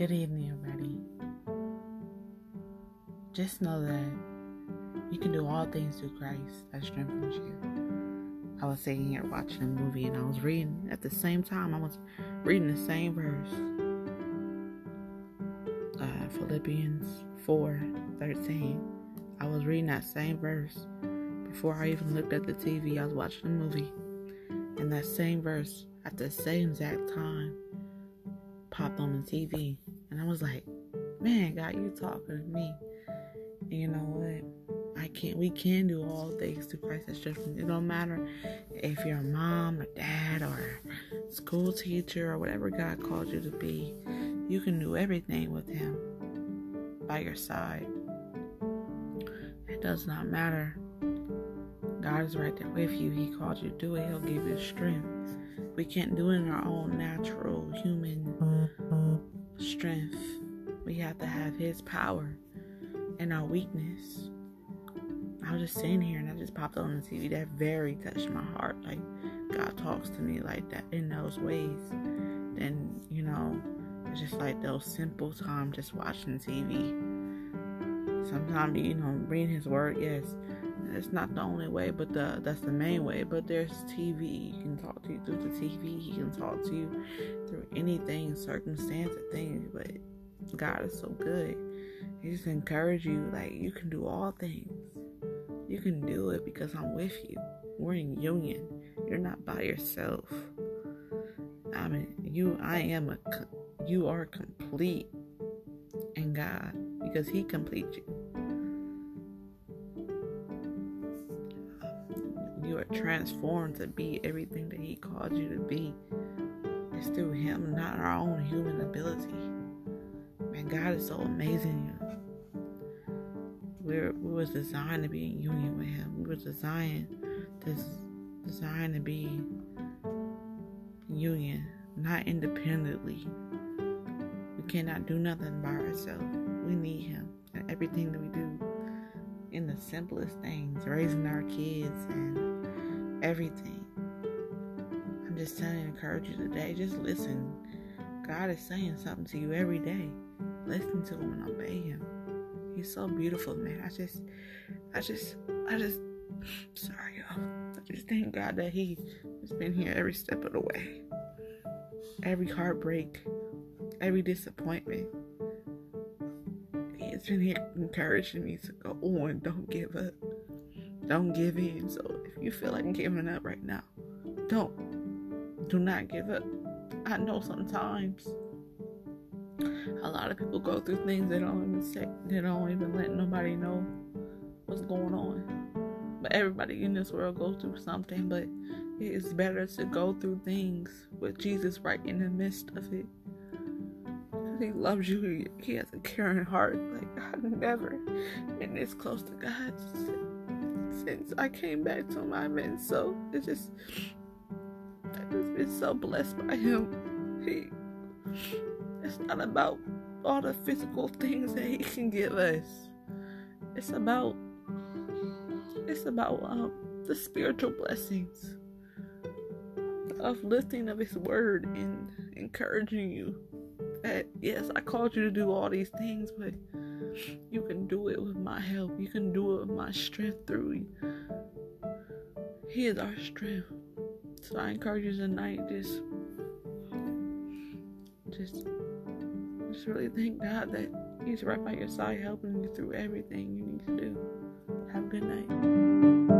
Good evening, everybody. Just know that you can do all things through Christ that strengthens you. I was sitting here watching a movie and I was reading at the same time. I was reading the same verse. Uh, Philippians 4 13. I was reading that same verse before I even looked at the TV. I was watching a movie. And that same verse at the same exact time popped on the TV. And I was like, man, God, you talking to me. And you know what? I can't, we can do all things through Christ that strengthens. It don't matter if you're a mom or dad or school teacher or whatever God called you to be. You can do everything with Him by your side. It does not matter. God is right there with you. He called you to do it. He'll give you strength. We can't do it in our own natural human strength. We have to have His power and our weakness. I was just sitting here and I just popped on the TV. That very touched my heart. Like God talks to me like that in those ways. Then you know, it's just like those simple times just watching TV. Sometimes you know, reading His Word. Yes, it's not the only way, but the that's the main way. But there's TV. You can talk to you through the TV. He can talk to you through anything, circumstance, or things. But God is so good. He just encourage you like you can do all things. You can do it because I'm with you. We're in union. You're not by yourself. I mean, you. I am a. You are complete in God because He completes you. Are transformed to be everything that He called you to be. It's through Him, not our own human ability. Man, God is so amazing. We're, we was designed to be in union with Him. We were designed to designed to be in union, not independently. We cannot do nothing by ourselves. We need Him in everything that we do. In the simplest things, raising our kids and everything. I'm just telling you, encourage you today. Just listen. God is saying something to you every day. Listen to Him and obey Him. He's so beautiful, man. I just, I just, I just, sorry, y'all. I just thank God that He has been here every step of the way. Every heartbreak, every disappointment. Has been encouraging me to go on. Don't give up. Don't give in. So if you feel like giving up right now, don't. Do not give up. I know sometimes a lot of people go through things they don't even say, they don't even let nobody know what's going on. But everybody in this world goes through something, but it is better to go through things with Jesus right in the midst of it. He loves you. He, has a caring heart. Like I've never been this close to God since, I came back to him. I've so it's just I've just been so blessed by him. He it's not about all the physical things that he can give us. It's about it's about um, the spiritual blessings, the uplifting of his word and encouraging you that yes, I called you to do all these things, but you can do it with my help. You can do it with my strength through you. He is our strength. So I encourage you tonight, just just just really thank God that He's right by your side helping you through everything you need to do. Have a good night.